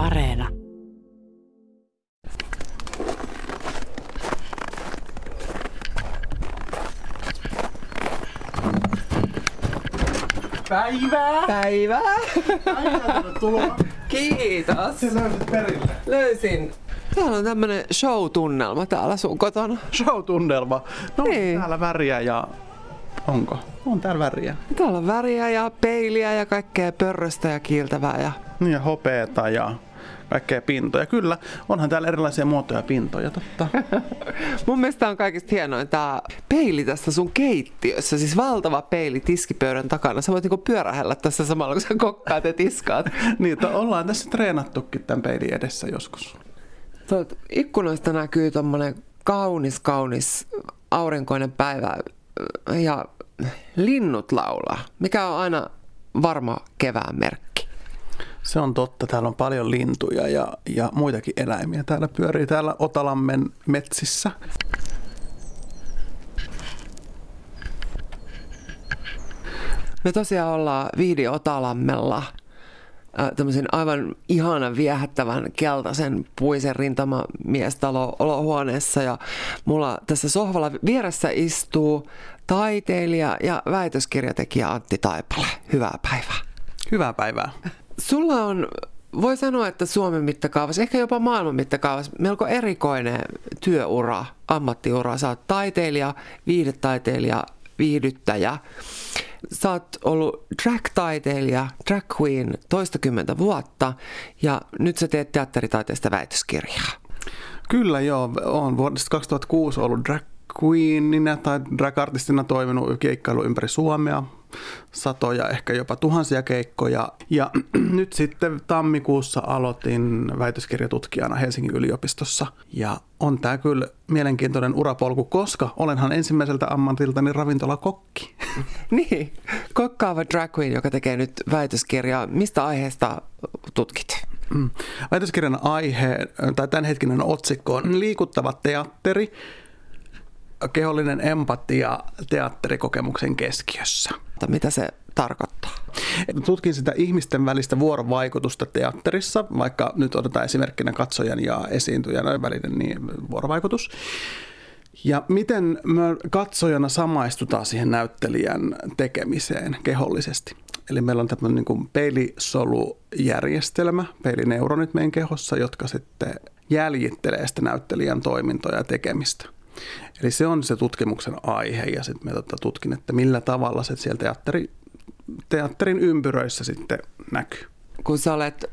Areena. Päivää! Päivää! Tervetuloa. Kiitos. Se löysit perille. Löysin. Täällä on tämmönen show-tunnelma täällä sun kotona. Show-tunnelma. No Niin. täällä väriä ja... Onko? On täällä väriä. Täällä on väriä ja peiliä ja kaikkea pörröstä ja kiiltävää. Ja... Niin ja hopeeta ja kaikkea pintoja. Kyllä, onhan täällä erilaisia muotoja pintoja, totta. Mun mielestä on kaikista hienoin tää peili tässä sun keittiössä. Siis valtava peili tiskipöydän takana. Sä voit niinku pyörähellä tässä samalla, kun sä kokkaat ja tiskaat. niin, että ollaan tässä treenattukin tämän peilin edessä joskus. Tuot ikkunoista näkyy tommonen kaunis, kaunis aurinkoinen päivä ja linnut laulaa, mikä on aina varma kevään merkki. Se on totta, täällä on paljon lintuja ja, ja muitakin eläimiä. Täällä pyörii täällä Otalammen metsissä. Me tosiaan ollaan Viidi Otalammella tämmöisen aivan ihanan viehättävän keltaisen puisen rintamamiestalo olohuoneessa ja mulla tässä sohvalla vieressä istuu taiteilija ja väitöskirjatekijä Antti Taipale. Hyvää päivää. Hyvää päivää. Sulla on, voi sanoa, että Suomen mittakaavassa, ehkä jopa maailman mittakaavassa, melko erikoinen työura, ammattiura. Sä oot taiteilija, viihdetaiteilija, viihdyttäjä. Sä oot ollut drag-taiteilija, drag queen toistakymmentä vuotta ja nyt sä teet teatteritaiteesta väitöskirjaa. Kyllä joo, olen vuodesta 2006 ollut drag queenina tai drag-artistina toiminut keikkailu ympäri Suomea, satoja, ehkä jopa tuhansia keikkoja. Ja nyt sitten tammikuussa aloitin väitöskirjatutkijana Helsingin yliopistossa. Ja on tämä kyllä mielenkiintoinen urapolku, koska olenhan ensimmäiseltä ammatiltani ravintolakokki. Niin, kokkaava drag queen, joka tekee nyt väitöskirjaa. Mistä aiheesta tutkit? Mm. Väitöskirjan aihe, tai tämänhetkinen otsikko on liikuttava teatteri, kehollinen empatia teatterikokemuksen keskiössä. Mitä se tarkoittaa? Tutkin sitä ihmisten välistä vuorovaikutusta teatterissa, vaikka nyt otetaan esimerkkinä katsojan ja esiintyjän välinen niin vuorovaikutus. Ja miten me katsojana samaistutaan siihen näyttelijän tekemiseen kehollisesti. Eli meillä on tämmöinen niin kuin peilisolujärjestelmä, peilineuronit meidän kehossa, jotka sitten jäljittelee sitä näyttelijän toimintoja ja tekemistä. Eli se on se tutkimuksen aihe ja sitten me tota tutkin, että millä tavalla se siellä teatteri, teatterin ympyröissä sitten näkyy. Kun sä olet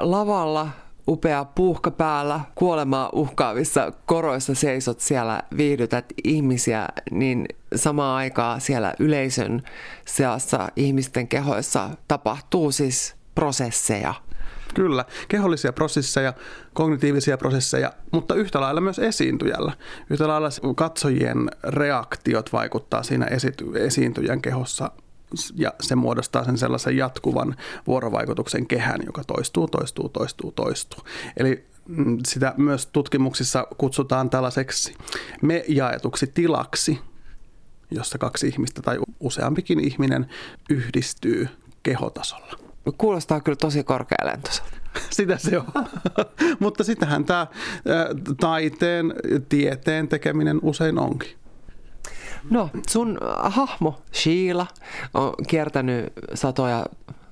lavalla upea puuhka päällä, kuolemaa uhkaavissa koroissa seisot siellä, viihdytät ihmisiä, niin samaan aikaan siellä yleisön seassa ihmisten kehoissa tapahtuu siis prosesseja. Kyllä, kehollisia prosesseja, kognitiivisia prosesseja, mutta yhtä lailla myös esiintyjällä. Yhtä lailla katsojien reaktiot vaikuttaa siinä esity- esiintyjän kehossa ja se muodostaa sen sellaisen jatkuvan vuorovaikutuksen kehän, joka toistuu, toistuu, toistuu, toistuu. Eli mm, sitä myös tutkimuksissa kutsutaan tällaiseksi me jaetuksi tilaksi, jossa kaksi ihmistä tai useampikin ihminen yhdistyy kehotasolla. Kuulostaa kyllä tosi korkealentoiselta. Sitä se on. Mutta sitähän tämä taiteen, tieteen tekeminen usein onkin. No, sun hahmo Sheila on kiertänyt satoja,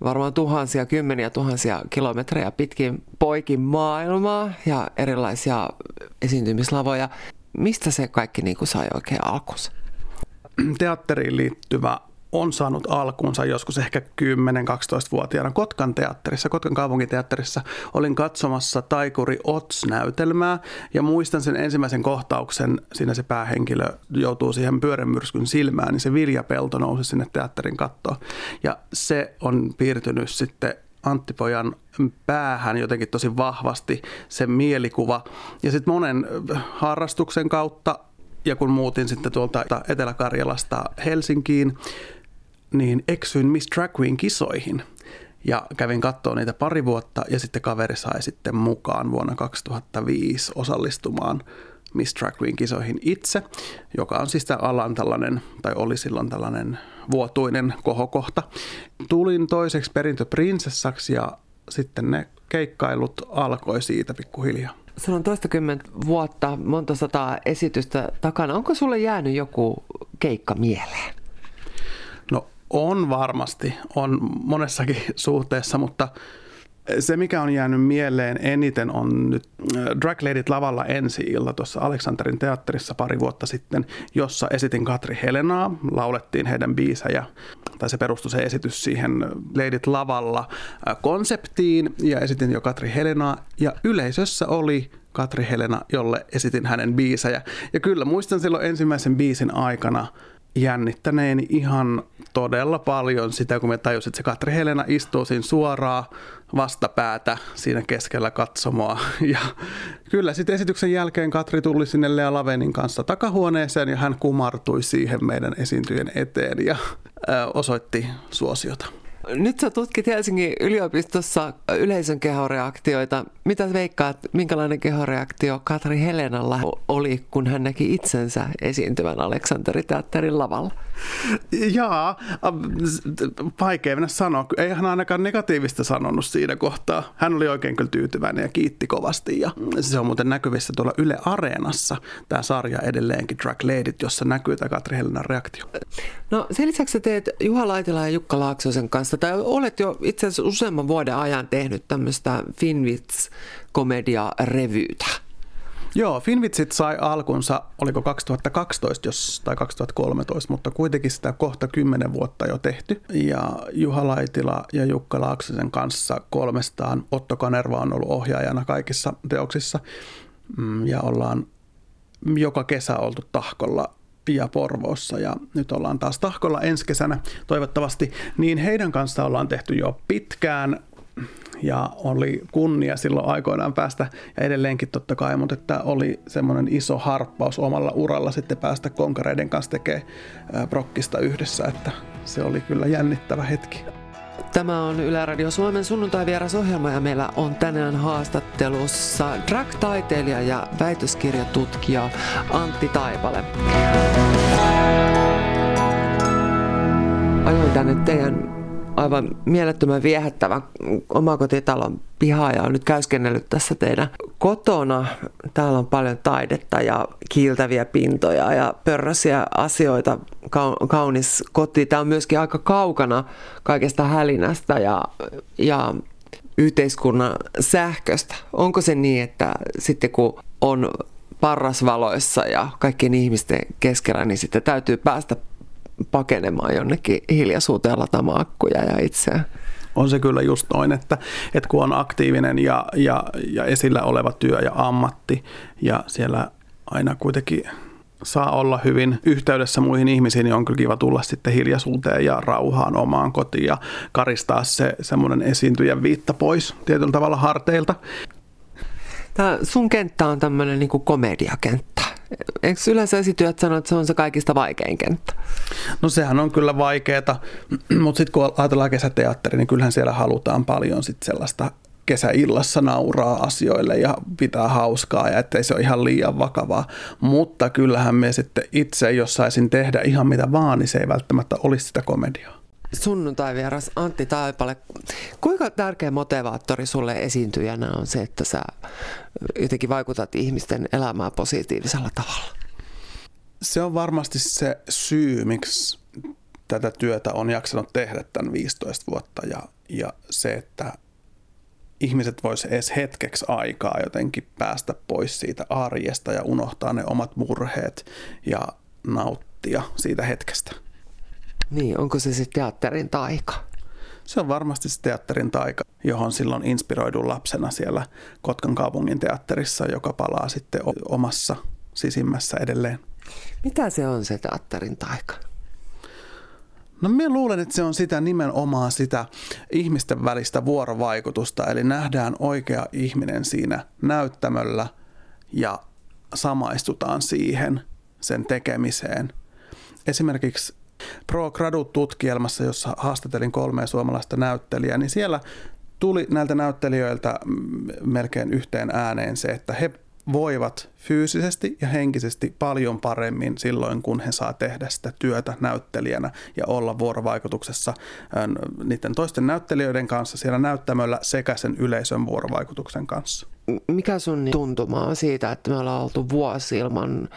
varmaan tuhansia, kymmeniä tuhansia kilometrejä pitkin poikin maailmaa ja erilaisia esiintymislavoja. Mistä se kaikki niin kuin sai oikein alkunsa? Teatteriin liittyvä on saanut alkuunsa joskus ehkä 10-12-vuotiaana Kotkan teatterissa, Kotkan kaupunkiteatterissa. Olin katsomassa Taikuri Ots-näytelmää ja muistan sen ensimmäisen kohtauksen, siinä se päähenkilö joutuu siihen pyörämyrskyn silmään, niin se viljapelto nousi sinne teatterin kattoon. Ja se on piirtynyt sitten Antti Pojan päähän jotenkin tosi vahvasti se mielikuva. Ja sitten monen harrastuksen kautta ja kun muutin sitten tuolta Etelä-Karjalasta Helsinkiin, niin eksyin Miss Drag Queen kisoihin. Ja kävin katsoa niitä pari vuotta ja sitten kaveri sai sitten mukaan vuonna 2005 osallistumaan Miss Drag Queen kisoihin itse, joka on siis tämä alan tällainen, tai oli silloin tällainen vuotuinen kohokohta. Tulin toiseksi perintöprinsessaksi ja sitten ne keikkailut alkoi siitä pikkuhiljaa. Sulla on toistakymmentä vuotta, monta sataa esitystä takana. Onko sulle jäänyt joku keikka mieleen? On varmasti, on monessakin suhteessa, mutta se, mikä on jäänyt mieleen eniten, on nyt äh, Drag Ladyt lavalla ensi ilta tuossa Aleksanterin teatterissa pari vuotta sitten, jossa esitin Katri Helenaa, laulettiin heidän biisejä, tai se perustui se esitys siihen Ladyt lavalla äh, konseptiin, ja esitin jo Katri Helenaa, ja yleisössä oli Katri Helena, jolle esitin hänen biisejä. Ja kyllä muistan silloin ensimmäisen biisin aikana, jännittäneeni ihan todella paljon sitä, kun me tajusin, että se Katri Helena istuu siinä suoraa vastapäätä siinä keskellä katsomoa. Ja kyllä sitten esityksen jälkeen Katri tuli sinne Lea Lavenin kanssa takahuoneeseen ja hän kumartui siihen meidän esiintyjen eteen ja osoitti suosiota. Nyt sä tutkit Helsingin yliopistossa yleisön kehoreaktioita. Mitä veikkaat, minkälainen kehoreaktio Katri Helenalla oli, kun hän näki itsensä esiintyvän Aleksanteriteatterin lavalla? Jaa, vaikea mennä sanoa. Ei hän ainakaan negatiivista sanonut siinä kohtaa. Hän oli oikein kyllä tyytyväinen ja kiitti kovasti. Ja se on muuten näkyvissä tuolla Yle Areenassa, tämä sarja edelleenkin Drag Ladyt, jossa näkyy tämä Katri Helenan reaktio. No sen lisäksi sä teet Juha Laitila ja Jukka Laaksosen kanssa, tai olet jo itse asiassa useamman vuoden ajan tehnyt tämmöistä Finvits-komedia-revyytä. Joo, Finvitsit sai alkunsa, oliko 2012 jos, tai 2013, mutta kuitenkin sitä kohta kymmenen vuotta jo tehty. Ja Juha Laitila ja Jukka Laaksosen kanssa kolmestaan Otto Kanerva on ollut ohjaajana kaikissa teoksissa. Mm, ja ollaan joka kesä oltu tahkolla ja Porvoossa ja nyt ollaan taas tahkolla ensi kesänä toivottavasti, niin heidän kanssa ollaan tehty jo pitkään ja oli kunnia silloin aikoinaan päästä, ja edelleenkin totta kai, mutta että oli semmoinen iso harppaus omalla uralla sitten päästä konkareiden kanssa tekemään prokkista yhdessä, että se oli kyllä jännittävä hetki. Tämä on Yle Radio Suomen sunnuntai-vierasohjelma ja meillä on tänään haastattelussa drag-taiteilija ja väitöskirjatutkija Antti Taipale. Ajoin tänne teidän aivan mielettömän viehättävä omakotitalon piha ja on nyt käyskennellyt tässä teidän kotona. Täällä on paljon taidetta ja kiiltäviä pintoja ja pörrösiä asioita. Kaunis koti. Tämä on myöskin aika kaukana kaikesta hälinästä ja, ja yhteiskunnan sähköstä. Onko se niin, että sitten kun on parrasvaloissa ja kaikkien ihmisten keskellä, niin sitten täytyy päästä pakenemaan jonnekin hiljaisuuteen lataamaan akkuja ja itseään. On se kyllä just noin, että, että kun on aktiivinen ja, ja, ja esillä oleva työ ja ammatti ja siellä aina kuitenkin saa olla hyvin yhteydessä muihin ihmisiin, niin on kyllä kiva tulla sitten hiljaisuuteen ja rauhaan omaan kotiin ja karistaa se semmoinen esiintyjän viitta pois tietyllä tavalla harteilta. Tämä sun kenttä on tämmöinen niin komediakenttä. Eikö yleensä esityöt sanoa, että se on se kaikista vaikein kenttä? No sehän on kyllä vaikeaa, mutta sitten kun ajatellaan kesäteatteri, niin kyllähän siellä halutaan paljon sit sellaista kesäillassa nauraa asioille ja pitää hauskaa ja ettei se ole ihan liian vakavaa. Mutta kyllähän me sitten itse, jos saisin tehdä ihan mitä vaan, niin se ei välttämättä olisi sitä komediaa sunnuntai-vieras Antti Taipale. Kuinka tärkeä motivaattori sulle esiintyjänä on se, että sä jotenkin vaikutat ihmisten elämään positiivisella tavalla? Se on varmasti se syy, miksi tätä työtä on jaksanut tehdä tämän 15 vuotta ja, ja se, että ihmiset vois edes hetkeksi aikaa jotenkin päästä pois siitä arjesta ja unohtaa ne omat murheet ja nauttia siitä hetkestä. Niin, onko se sitten teatterin taika? Se on varmasti se teatterin taika, johon silloin inspiroidun lapsena siellä Kotkan kaupungin teatterissa, joka palaa sitten omassa sisimmässä edelleen. Mitä se on se teatterin taika? No minä luulen, että se on sitä nimenomaan sitä ihmisten välistä vuorovaikutusta, eli nähdään oikea ihminen siinä näyttämöllä ja samaistutaan siihen, sen tekemiseen. Esimerkiksi Pro Gradut-tutkielmassa, jossa haastatelin kolmea suomalaista näyttelijää, niin siellä tuli näiltä näyttelijöiltä melkein yhteen ääneen se, että he voivat fyysisesti ja henkisesti paljon paremmin silloin, kun he saa tehdä sitä työtä näyttelijänä ja olla vuorovaikutuksessa niiden toisten näyttelijöiden kanssa siellä näyttämöllä sekä sen yleisön vuorovaikutuksen kanssa. Mikä sun tuntuma on siitä, että me ollaan oltu vuosi ilman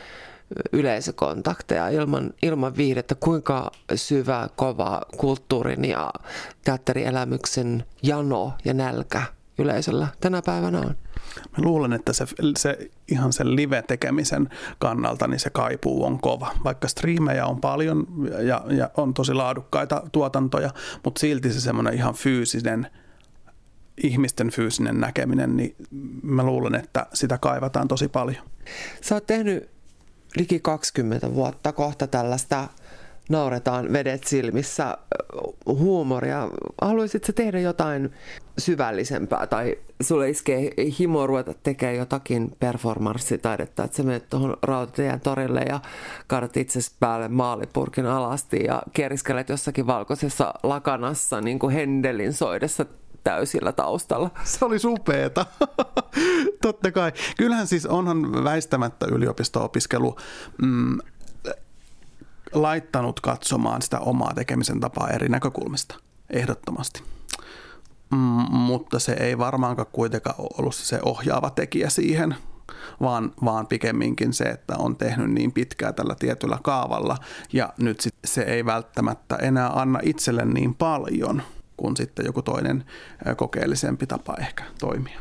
yleisökontakteja, ilman, ilman viihdettä, kuinka syvä, kova kulttuurin ja teatterielämyksen jano ja nälkä yleisöllä tänä päivänä on? Mä luulen, että se, se ihan sen live-tekemisen kannalta niin se kaipuu on kova. Vaikka striimejä on paljon ja, ja on tosi laadukkaita tuotantoja, mutta silti se semmoinen ihan fyysinen ihmisten fyysinen näkeminen, niin mä luulen, että sitä kaivataan tosi paljon. Sä oot tehnyt liki 20 vuotta kohta tällaista nauretaan vedet silmissä huumoria. Haluaisitko tehdä jotain syvällisempää tai sulle iskee himo ruveta tekemään jotakin performanssitaidetta, että sä menet tuohon Rautateidän torille ja kaadat itse päälle maalipurkin alasti ja keriskelet jossakin valkoisessa lakanassa niin kuin Hendelin soidessa täysillä taustalla. Se oli supeeta. Totta kai. Kyllähän siis onhan väistämättä yliopisto-opiskelu mm, laittanut katsomaan sitä omaa tekemisen tapaa eri näkökulmista, ehdottomasti. Mm, mutta se ei varmaankaan kuitenkaan ollut se ohjaava tekijä siihen, vaan, vaan pikemminkin se, että on tehnyt niin pitkää tällä tietyllä kaavalla ja nyt sit se ei välttämättä enää anna itselle niin paljon kuin sitten joku toinen kokeellisempi tapa ehkä toimia.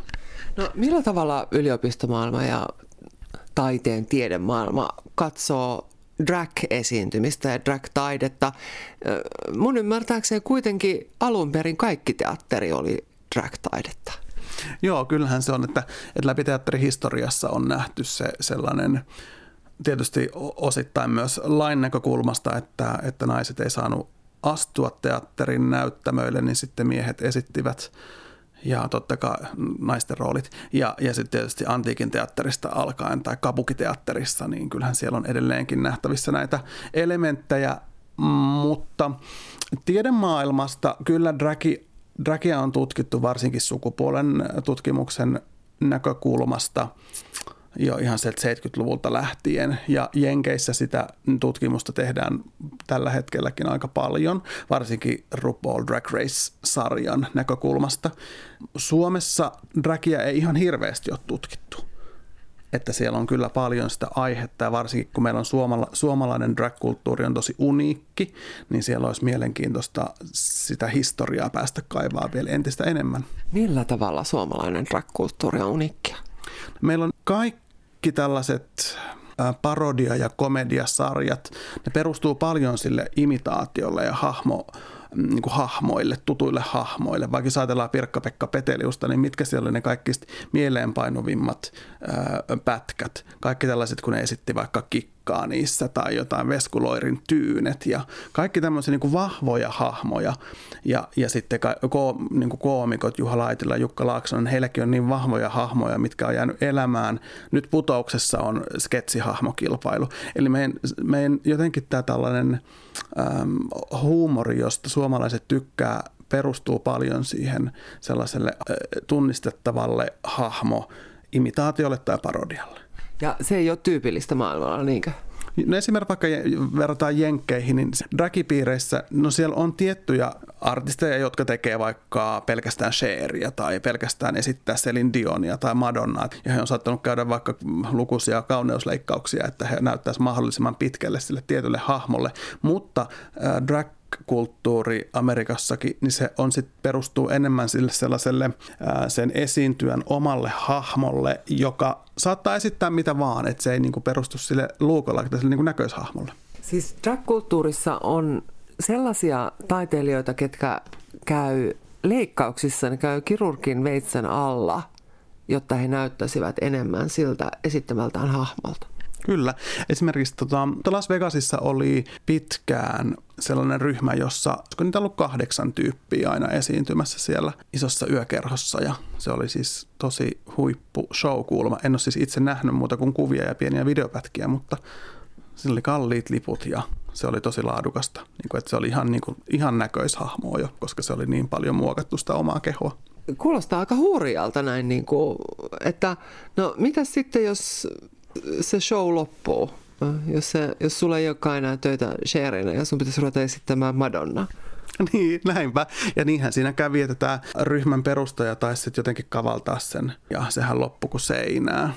No millä tavalla yliopistomaailma ja taiteen tiedemaailma katsoo drag-esiintymistä ja drag-taidetta. Mun ymmärtääkseni kuitenkin alun perin kaikki teatteri oli drag-taidetta. Joo, kyllähän se on, että, että läpi teatterihistoriassa on nähty se sellainen tietysti osittain myös lain näkökulmasta, että, että naiset ei saanut astua teatterin näyttämöille, niin sitten miehet esittivät ja totta kai naisten roolit. Ja, ja sitten tietysti antiikin teatterista alkaen tai kabukiteatterissa, niin kyllähän siellä on edelleenkin nähtävissä näitä elementtejä, mutta tiedemaailmasta kyllä dragi, dragia on tutkittu varsinkin sukupuolen tutkimuksen näkökulmasta jo ihan 70-luvulta lähtien. Ja Jenkeissä sitä tutkimusta tehdään tällä hetkelläkin aika paljon, varsinkin RuPaul Drag Race-sarjan näkökulmasta. Suomessa dragia ei ihan hirveästi ole tutkittu. Että siellä on kyllä paljon sitä aihetta ja varsinkin kun meillä on suomala, suomalainen drag-kulttuuri on tosi uniikki, niin siellä olisi mielenkiintoista sitä historiaa päästä kaivaa vielä entistä enemmän. Millä tavalla suomalainen drag-kulttuuri on uniikkia? Meillä on kaikki tällaiset parodia- ja komediasarjat, ne perustuu paljon sille imitaatiolle ja hahmo, mm, niin kuin hahmoille, tutuille hahmoille. Vaikka ajatellaan Pirkka-Pekka Peteliusta, niin mitkä siellä oli ne kaikki mieleenpainuvimmat ää, pätkät. Kaikki tällaiset, kun ne esitti vaikka kikkaa Pekkaa niissä tai jotain Veskuloirin tyynet ja kaikki tämmöisiä niin kuin vahvoja hahmoja. Ja, ja sitten ko, niin kuin koomikot Juha Laitila Jukka Laaksonen, heilläkin on niin vahvoja hahmoja, mitkä on jäänyt elämään. Nyt putouksessa on sketsihahmokilpailu. Eli meidän, meidän jotenkin tämä tällainen ähm, huumori, josta suomalaiset tykkää, perustuu paljon siihen sellaiselle äh, tunnistettavalle hahmo imitaatiolle tai parodialle. Ja se ei ole tyypillistä maailmalla, niinkö? No esimerkiksi vaikka verrataan jenkkeihin, niin dragipiireissä, no siellä on tiettyjä artisteja, jotka tekee vaikka pelkästään Sheria tai pelkästään esittää Celine Dionia tai Madonnaa. Ja he on saattanut käydä vaikka lukuisia kauneusleikkauksia, että he näyttäisivät mahdollisimman pitkälle sille tietylle hahmolle. Mutta äh, drag kulttuuri Amerikassakin, niin se on sit perustuu enemmän sille sellaiselle ää, sen esiintyjän omalle hahmolle, joka saattaa esittää mitä vaan, että se ei niinku perustu sille luukolla, sille niinku näköishahmolle. Siis drag-kulttuurissa on sellaisia taiteilijoita, ketkä käy leikkauksissa, ne käy kirurgin veitsen alla, jotta he näyttäisivät enemmän siltä esittämältään hahmolta. Kyllä. Esimerkiksi tota, Las Vegasissa oli pitkään sellainen ryhmä, jossa olisiko niitä ollut kahdeksan tyyppiä aina esiintymässä siellä isossa yökerhossa ja se oli siis tosi huippu show kuulma. En ole siis itse nähnyt muuta kuin kuvia ja pieniä videopätkiä, mutta sillä oli kalliit liput ja se oli tosi laadukasta. Niin kuin, että se oli ihan, niin kuin, ihan näköishahmoa jo, koska se oli niin paljon muokattu sitä omaa kehoa. kuulostaa aika hurjalta näin, niin kuin, että no mitä sitten, jos se show loppuu? Jos, se, jos sulla ei olekaan enää töitä Sherina ja sun pitäisi ruveta esittämään Madonna. Niin, näinpä. Ja niinhän siinä kävi, että tämä ryhmän perustaja taisi sitten jotenkin kavaltaa sen. Ja sehän loppui kuin seinää.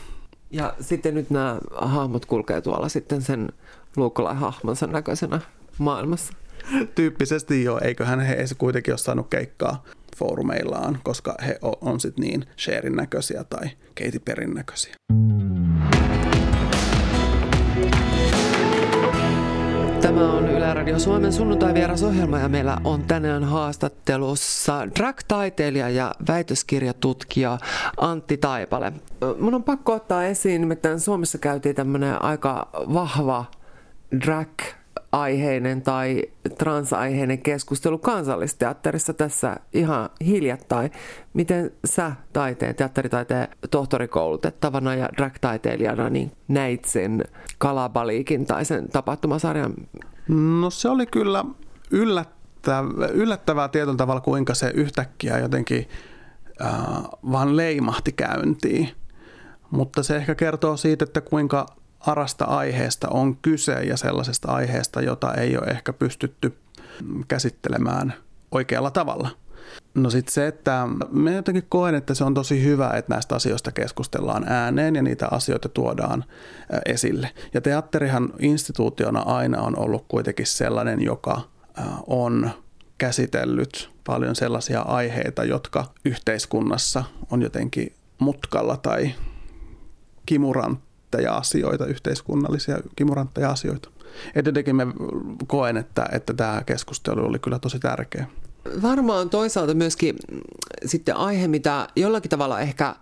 Ja sitten nyt nämä hahmot kulkee tuolla sitten sen luukkalaihahmonsa näköisenä maailmassa. Tyyppisesti joo, eiköhän he kuitenkin ole saanut keikkaa foorumeillaan, koska he on, on sitten niin Sherin näköisiä tai Katy Perin näköisiä. Tämä on Yle Radio Suomen sunnuntai-vierasohjelma ja meillä on tänään haastattelussa drag-taiteilija ja väitöskirjatutkija Antti Taipale. Mun on pakko ottaa esiin, nimittäin Suomessa käytiin tämmöinen aika vahva drag aiheinen tai transaiheinen keskustelu kansallisteatterissa tässä ihan hiljattain. Miten sä taiteen, teatteritaiteen tohtorikoulutettavana ja drag-taiteilijana niin näit sen kalabaliikin tai sen tapahtumasarjan? No se oli kyllä yllättävää, yllättävää tietyllä tavalla, kuinka se yhtäkkiä jotenkin äh, vaan leimahti käyntiin. Mutta se ehkä kertoo siitä, että kuinka arasta aiheesta on kyse ja sellaisesta aiheesta, jota ei ole ehkä pystytty käsittelemään oikealla tavalla. No sitten se, että me jotenkin koen, että se on tosi hyvä, että näistä asioista keskustellaan ääneen ja niitä asioita tuodaan esille. Ja teatterihan instituutiona aina on ollut kuitenkin sellainen, joka on käsitellyt paljon sellaisia aiheita, jotka yhteiskunnassa on jotenkin mutkalla tai kimurantteja asioita, yhteiskunnallisia kimurantteja asioita. Et jotenkin me koen, että, että tämä keskustelu oli kyllä tosi tärkeä. Varmaan toisaalta myöskin sitten aihe, mitä jollakin tavalla ehkä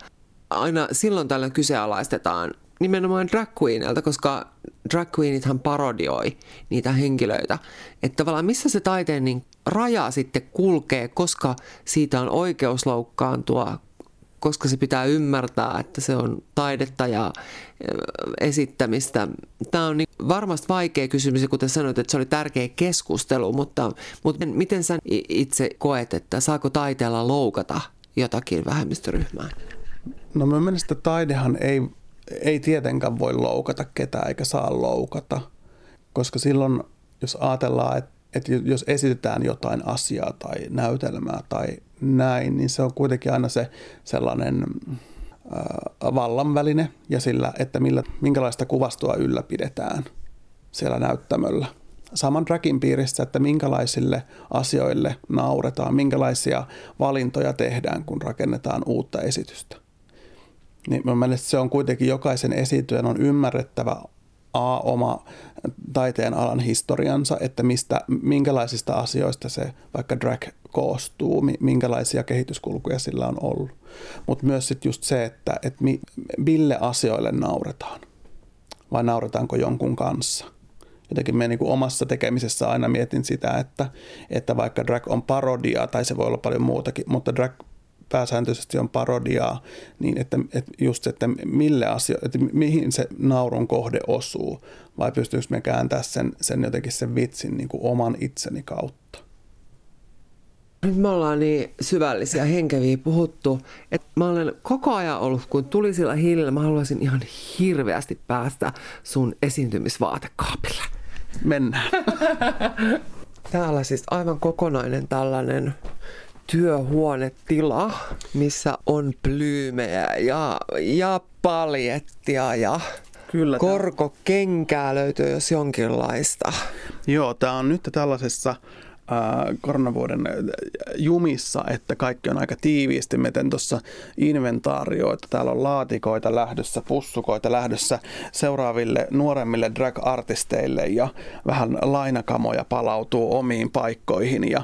aina silloin tällöin kyseenalaistetaan nimenomaan drag queenilta, koska drag queenithan parodioi niitä henkilöitä. Että tavallaan missä se taiteen niin raja sitten kulkee, koska siitä on oikeus loukkaantua, koska se pitää ymmärtää, että se on taidetta ja esittämistä. Tämä on niin varmasti vaikea kysymys, kuten sanoit, että se oli tärkeä keskustelu, mutta, mutta miten sä itse koet, että saako taiteella loukata jotakin vähemmistöryhmää? No mä mielestä taidehan ei, ei tietenkään voi loukata ketään eikä saa loukata, koska silloin jos ajatellaan, että, että jos esitetään jotain asiaa tai näytelmää tai näin, niin se on kuitenkin aina se sellainen vallanväline ja sillä, että millä, minkälaista kuvastoa ylläpidetään siellä näyttämöllä. Saman trackin piirissä, että minkälaisille asioille nauretaan, minkälaisia valintoja tehdään, kun rakennetaan uutta esitystä. Niin mun mielestä se on kuitenkin jokaisen esityön on ymmärrettävä A, oma taiteen alan historiansa, että mistä, minkälaisista asioista se vaikka drag koostuu, minkälaisia kehityskulkuja sillä on ollut. Mutta myös sitten just se, että et mi, mille asioille nauretaan vai nauretaanko jonkun kanssa. Jotenkin me niin omassa tekemisessä aina mietin sitä, että, että vaikka drag on parodia tai se voi olla paljon muutakin, mutta drag pääsääntöisesti on parodiaa, niin että, että just että mille asio, että mihin se naurun kohde osuu, vai pystyykö me kääntämään sen, sen jotenkin sen vitsin niin kuin oman itseni kautta. Nyt me ollaan niin syvällisiä henkeviä puhuttu, että mä olen koko ajan ollut, kun tuli sillä hiilillä, mä haluaisin ihan hirveästi päästä sun esiintymisvaatekaapille. Mennään. Täällä siis aivan kokonainen tällainen työhuonetila, missä on plyymejä ja, ja paljettia ja Kyllä, korkokenkää löytyy jos jonkinlaista. Joo, tämä on nyt tällaisessa koronavuoden jumissa, että kaikki on aika tiiviisti. Meten tuossa inventaarioita, täällä on laatikoita lähdössä, pussukoita lähdössä seuraaville nuoremmille drag-artisteille ja vähän lainakamoja palautuu omiin paikkoihin. Ja,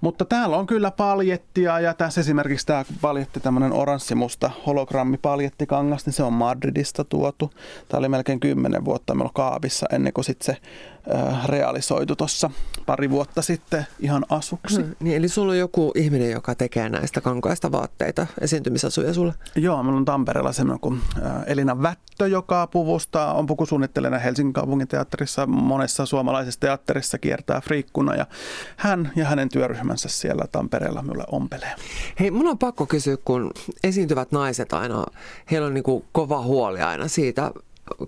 mutta täällä on kyllä paljettia ja tässä esimerkiksi tämä paljetti, tämmöinen oranssimusta hologrammipaljettikangas, niin se on Madridista tuotu. Tämä oli melkein kymmenen vuotta meillä kaapissa ennen kuin sit se realisoitu tuossa pari vuotta sitten ihan asuksi. Hmm, niin, eli sulla on joku ihminen, joka tekee näistä kankaista vaatteita, esiintymisasuja sulle? Joo, meillä on Tampereella semmoinen kuin Elina Vättö, joka puvustaa, on pukusuunnittelijana Helsingin kaupungin teatterissa, monessa suomalaisessa teatterissa kiertää friikkuna ja hän ja hänen työryhmänsä siellä Tampereella minulle ompelee. Hei, mun on pakko kysyä, kun esiintyvät naiset aina, heillä on niin kuin kova huoli aina siitä,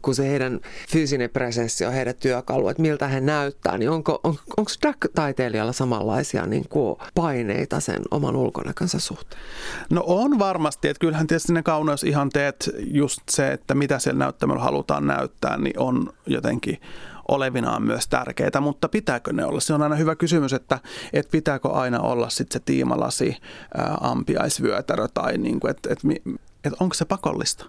kun se heidän fyysinen presenssi on heidän työkalu, että miltä he näyttää, niin onko, on, onko drag-taiteilijalla samanlaisia niin kuin paineita sen oman ulkonäkönsä suhteen? No on varmasti, että kyllähän tietysti ne teet just se, että mitä siellä näyttämällä halutaan näyttää, niin on jotenkin olevinaan myös tärkeitä, mutta pitääkö ne olla? Se on aina hyvä kysymys, että, että pitääkö aina olla sitten se tiimalasi, ää, ampiaisvyötärö tai niin kuin, että, että, että onko se pakollista?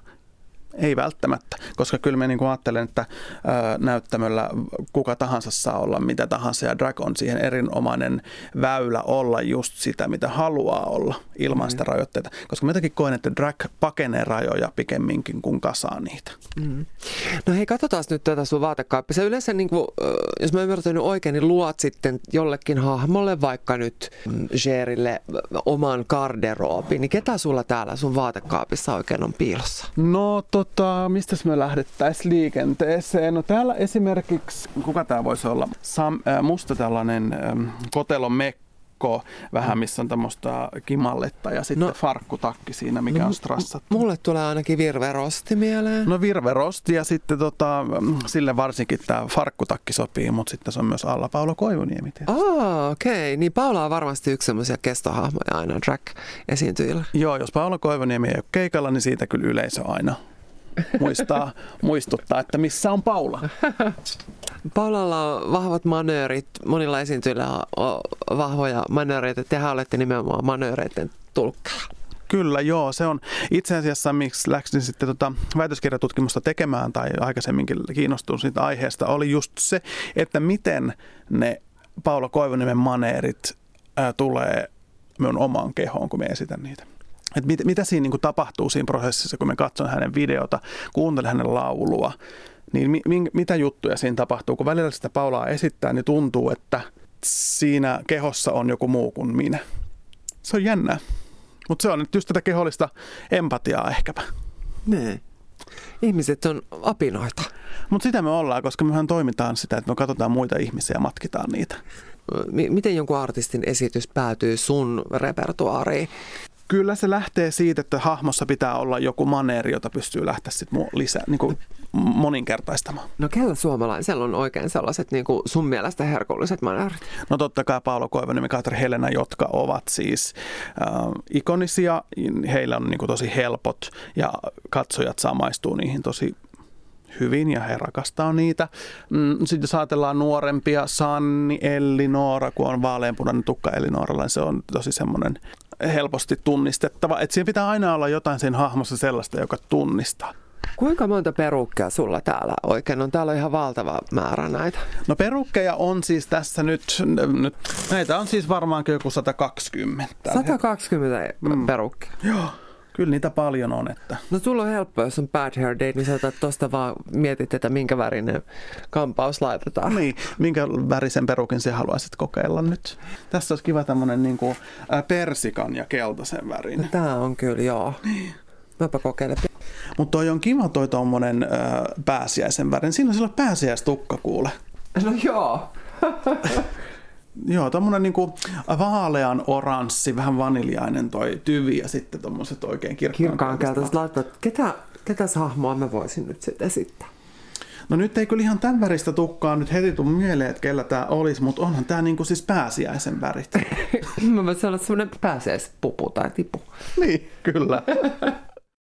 Ei välttämättä, koska kyllä mä niin ajattelen, että ää, näyttämöllä kuka tahansa saa olla mitä tahansa ja drag on siihen erinomainen väylä olla just sitä, mitä haluaa olla ilman sitä mm. rajoitteita. Koska mä jotenkin koen, että drag pakenee rajoja pikemminkin kuin kasaa niitä. Mm. No hei, katsotaan nyt tätä sun vaatekaappia. Sä yleensä, niin kuin, jos mä ymmärrän oikein, niin luot sitten jollekin hahmolle vaikka nyt Jerille oman garderoobin. Niin ketä sulla täällä sun vaatekaapissa oikein on piilossa? No to tota, mistä me lähdettäisiin liikenteeseen? No täällä esimerkiksi, kuka tämä voisi olla? Sam, äh, musta tällainen äh, kotelon mekko, vähän missä on tämmöistä kimalletta ja sitten no, farkkutakki siinä, mikä no, on strassattu. Mulle tulee ainakin virverosti mieleen. No virverosti ja sitten tota, sille varsinkin tämä farkkutakki sopii, mutta sitten se on myös alla Paula Koivuniemi tietysti. Ah, okei. Okay. Niin Paula on varmasti yksi semmoisia kestohahmoja aina drag-esiintyjillä. Joo, jos Paula Koivuniemi ei ole keikalla, niin siitä kyllä yleisö aina muistaa, muistuttaa, että missä on Paula. Paulalla on vahvat manöörit, monilla esiintyjillä on vahvoja manööreitä. Tehän olette nimenomaan manööreiden tulkkeja. Kyllä, joo. Se on itse asiassa, miksi läksin sitten tota väitöskirjatutkimusta tekemään tai aikaisemminkin kiinnostuin siitä aiheesta, oli just se, että miten ne Paula Koivuniemen maneerit ää, tulee minun omaan kehoon, kun me esitän niitä että mit, mitä siinä niin kuin tapahtuu siinä prosessissa, kun me katson hänen videota, kuuntelen hänen laulua, niin mi, mi, mitä juttuja siinä tapahtuu. Kun välillä sitä Paulaa esittää, niin tuntuu, että siinä kehossa on joku muu kuin minä. Se on jännää. Mutta se on nyt just tätä kehollista empatiaa ehkäpä. Nee. Ihmiset on apinoita. Mutta sitä me ollaan, koska mehän toimitaan sitä, että me katsotaan muita ihmisiä ja matkitaan niitä. M- miten jonkun artistin esitys päätyy sun repertuaariin? Kyllä se lähtee siitä, että hahmossa pitää olla joku maneeri, jota pystyy lähteä sitten lisää, niin kuin moninkertaistamaan. No kellä suomalaisella on oikein sellaiset niin kuin sun mielestä herkulliset maneerit? No totta kai Paolo Koivunen ja Katri Helena, jotka ovat siis äh, ikonisia. Heillä on niin kuin tosi helpot ja katsojat samaistuu niihin tosi hyvin ja he rakastaa niitä. Mm, sitten jos ajatellaan nuorempia, Sanni, Elli, Noora, kun on vaaleanpunainen tukka Elli Nooralla, niin se on tosi semmoinen helposti tunnistettava. Että siinä pitää aina olla jotain siinä hahmossa sellaista, joka tunnistaa. Kuinka monta perukkeja sulla täällä oikein on? Täällä on ihan valtava määrä näitä. No perukkeja on siis tässä nyt, nyt näitä on siis varmaankin joku 120. 120 mm. Joo. Kyllä niitä paljon on. Että. No sulla on helppo, jos on bad hair day, niin sä otat tosta vaan mietit, että minkä värinen kampaus laitetaan. Niin, minkä värisen perukin sä haluaisit kokeilla nyt. Tässä olisi kiva tämmönen niin kuin, persikan ja keltaisen värin. No, tää on kyllä, joo. Niin. Mäpä kokeilen. Mutta toi on kiva toi tommonen ä, pääsiäisen värin. Siinä on sillä pääsiäistukka kuule. No joo. Joo, tommonen niinku vaalean oranssi, vähän vaniljainen toi tyvi ja sitten tommoset oikein kirkkaan, kirkkaan keltaiset laittaa. Ketä, ketä hahmoa mä voisin nyt sitten esittää? No nyt ei kyllä ihan tämän väristä tukkaa nyt heti tuu mieleen, että kellä tämä olisi, mutta onhan tämä niinku siis pääsiäisen värit. mä voisin olla semmoinen pääsiäispupu tai tipu. niin, kyllä.